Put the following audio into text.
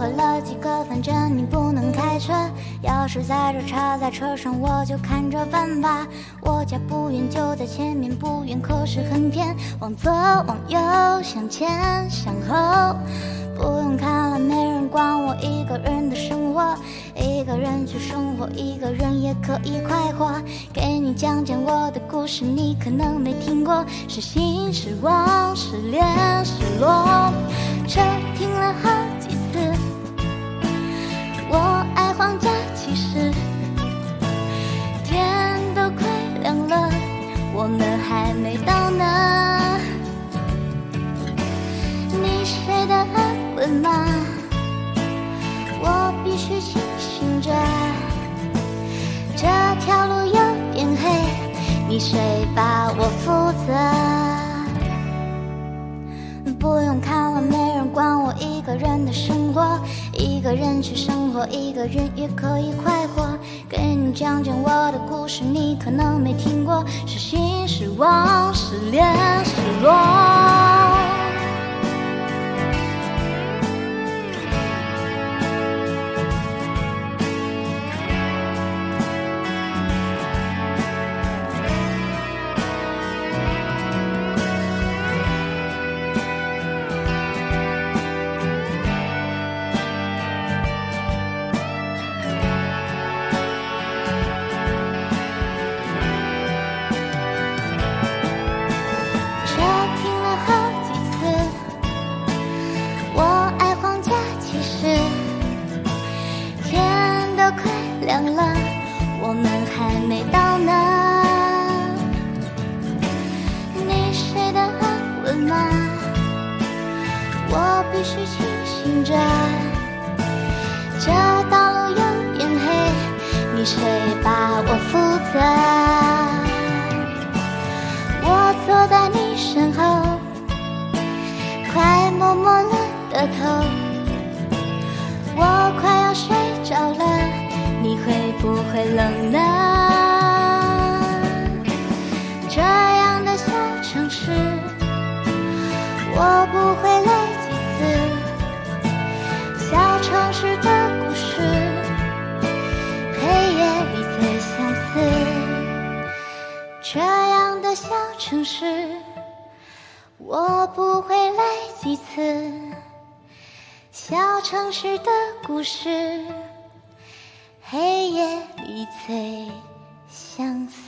喝了几个，反正你不能开车。钥匙在这插在车上，我就看着办吧。我家不远就在前面，不远可是很偏。往左往右，向前向后，不用看了，没人管我一个人的生活。一个人去生活，一个人也可以快活。给你讲讲我的故事，你可能没听过。是心是望，失恋失落，车停了好其实，天都快亮了，我们还没到呢。你睡得安稳吗？我必须清醒着，这条路有点黑，你睡吧我负责？过，一个人去生活，一个人也可以快活。给你讲讲我的故事，你可能没听过，是心失望，失恋失落。是，天都快亮了，我们还没到呢。你睡得安稳吗？我必须清醒着，这道路有点黑，你谁把我负责？我坐在你身后，快摸摸了的头，不会冷呢？这样的小城市，我不会来几次。小城市的故事，黑夜里最相似。这样的小城市，我不会来几次。小城市的故事，黑夜里最相思。